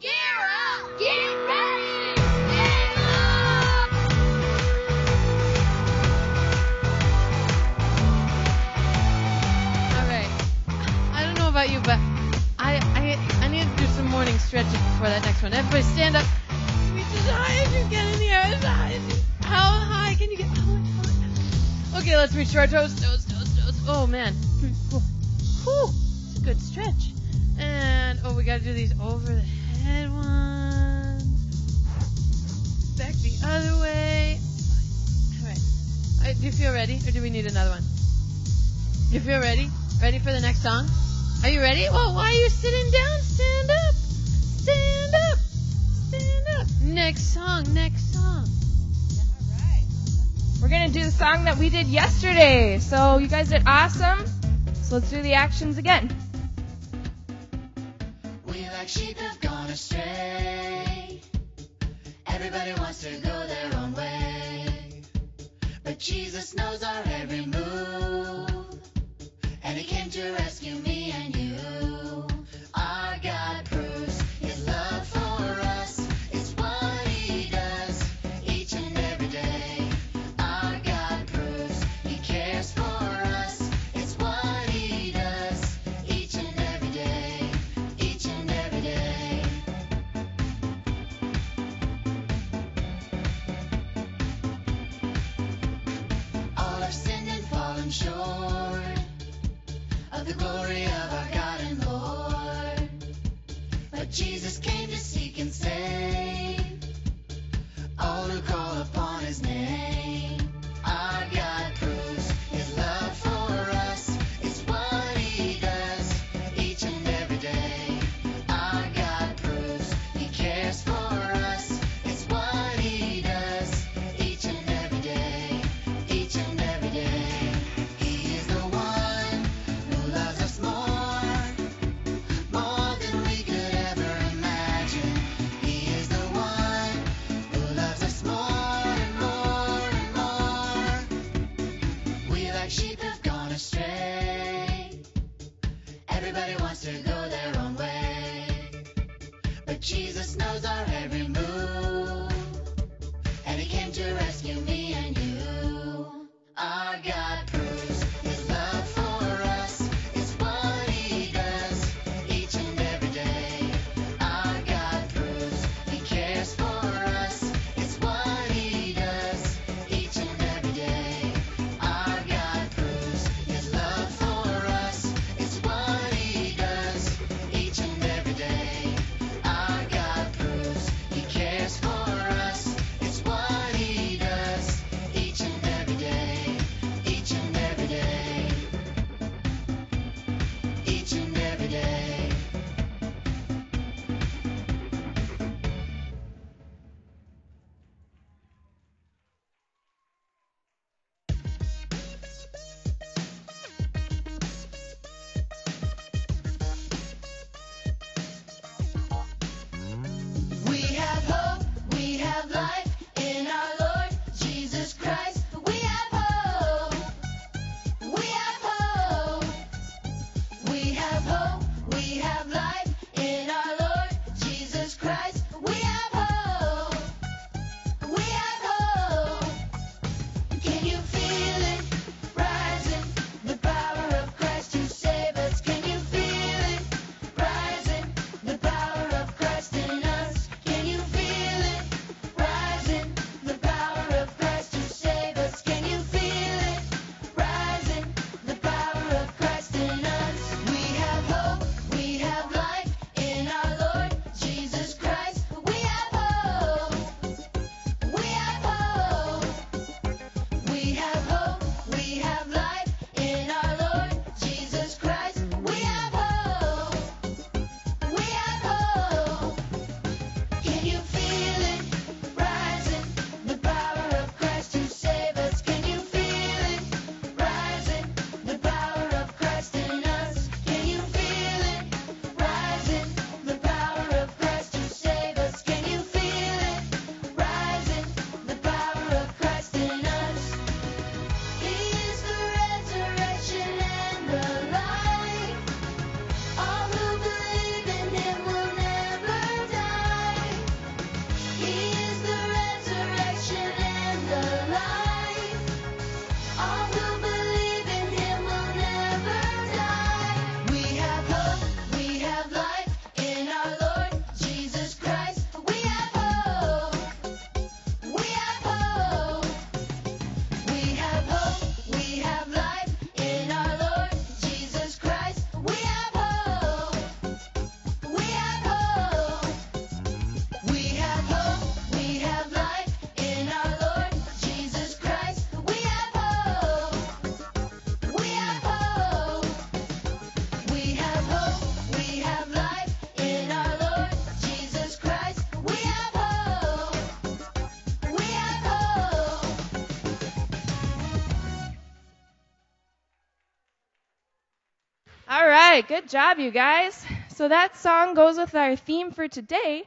Gear up! Get ready! Get up! All right. I don't know about you, but I I I need to do some morning stretches before that next one. Everybody stand up. Reach as high as you can in the air. As high as you, how high can you get? High? Okay, let's reach to our toes, toes, toes, toes. Oh man. Whew. It's a good stretch. And oh, we gotta do these over the head ones. Back the other way. All right. All right. Do you feel ready, or do we need another one? You feel ready? Ready for the next song? Are you ready? Well, why are you sitting down? Stand up. Stand up. Stand up. Next song. Next song. Alright. We're going to do the song that we did yesterday. So you guys did awesome. So let's do the actions again. We like sheep have gone astray. Everybody wants to go their own way. But Jesus knows our every move. And he came to rescue me and you. Fallen of the glory of our God and Lord. But Jesus came to seek and save right, good job, you guys. So that song goes with our theme for today,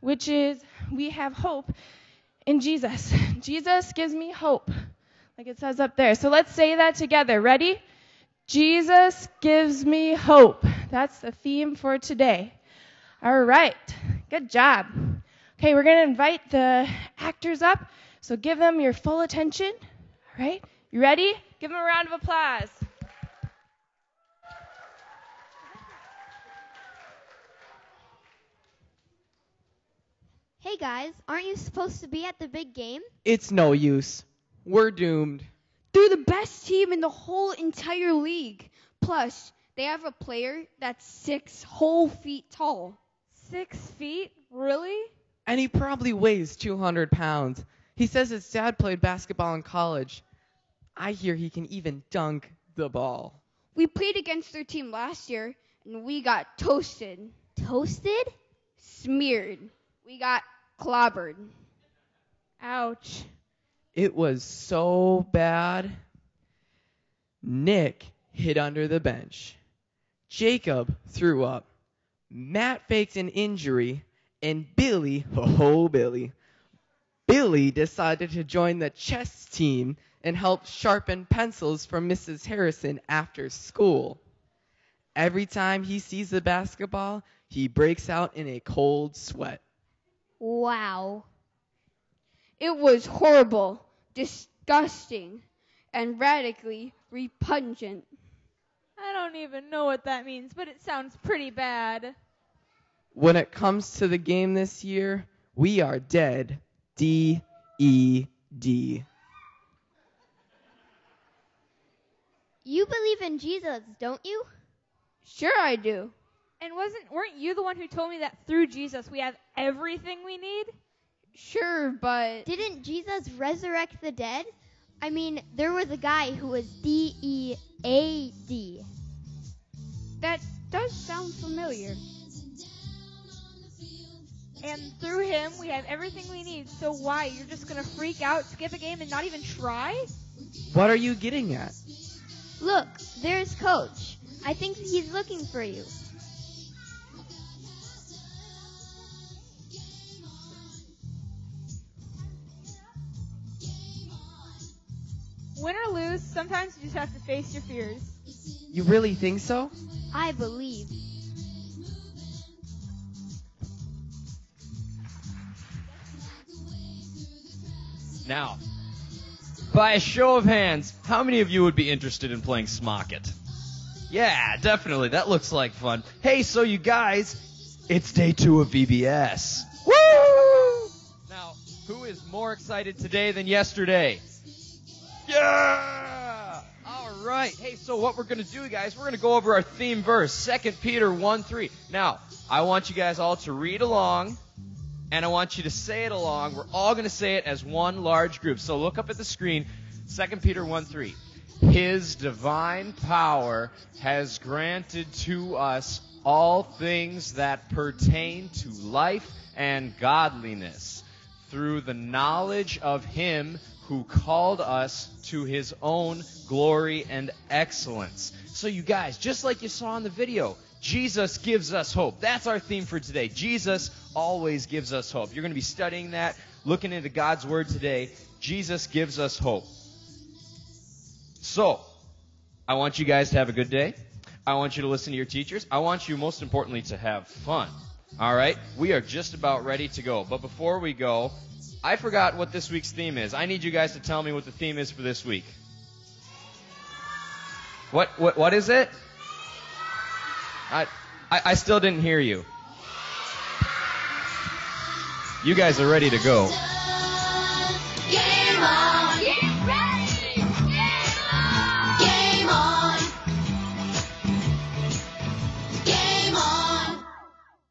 which is we have hope in Jesus. Jesus gives me hope, like it says up there. So let's say that together. Ready? Jesus gives me hope. That's the theme for today. All right, good job. Okay, we're going to invite the actors up, so give them your full attention. All right, you ready? Give them a round of applause. Hey guys, aren't you supposed to be at the big game? It's no use. We're doomed. They're the best team in the whole entire league. Plus, they have a player that's six whole feet tall. Six feet? Really? And he probably weighs 200 pounds. He says his dad played basketball in college. I hear he can even dunk the ball. We played against their team last year, and we got toasted, Toasted? smeared. We got clobbered. Ouch. It was so bad. Nick hid under the bench. Jacob threw up. Matt faked an injury. And Billy, oh, Billy, Billy decided to join the chess team and help sharpen pencils for Mrs. Harrison after school. Every time he sees the basketball, he breaks out in a cold sweat. Wow. It was horrible, disgusting, and radically repugnant. I don't even know what that means, but it sounds pretty bad. When it comes to the game this year, we are dead. D E D. You believe in Jesus, don't you? Sure, I do. And wasn't weren't you the one who told me that through Jesus we have everything we need? Sure, but Didn't Jesus resurrect the dead? I mean, there was a guy who was D E A D. that does sound familiar. And through him we have everything we need. So why? You're just gonna freak out, skip a game, and not even try? What are you getting at? Look, there's Coach. I think he's looking for you. Win or lose, sometimes you just have to face your fears. You really think so? I believe. Now, by a show of hands, how many of you would be interested in playing Smocket? Yeah, definitely. That looks like fun. Hey, so you guys, it's day two of VBS. Woo! Now, who is more excited today than yesterday? Yeah! All right. Hey, so what we're going to do, guys, we're going to go over our theme verse, 2 Peter 1 3. Now, I want you guys all to read along, and I want you to say it along. We're all going to say it as one large group. So look up at the screen, 2 Peter 1 3. His divine power has granted to us all things that pertain to life and godliness through the knowledge of Him who called us to His own glory and excellence. So, you guys, just like you saw in the video, Jesus gives us hope. That's our theme for today. Jesus always gives us hope. You're going to be studying that, looking into God's Word today. Jesus gives us hope. So, I want you guys to have a good day. I want you to listen to your teachers. I want you, most importantly, to have fun. All right? We are just about ready to go. But before we go, I forgot what this week's theme is. I need you guys to tell me what the theme is for this week. What what what is it? I I, I still didn't hear you. You guys are ready to go.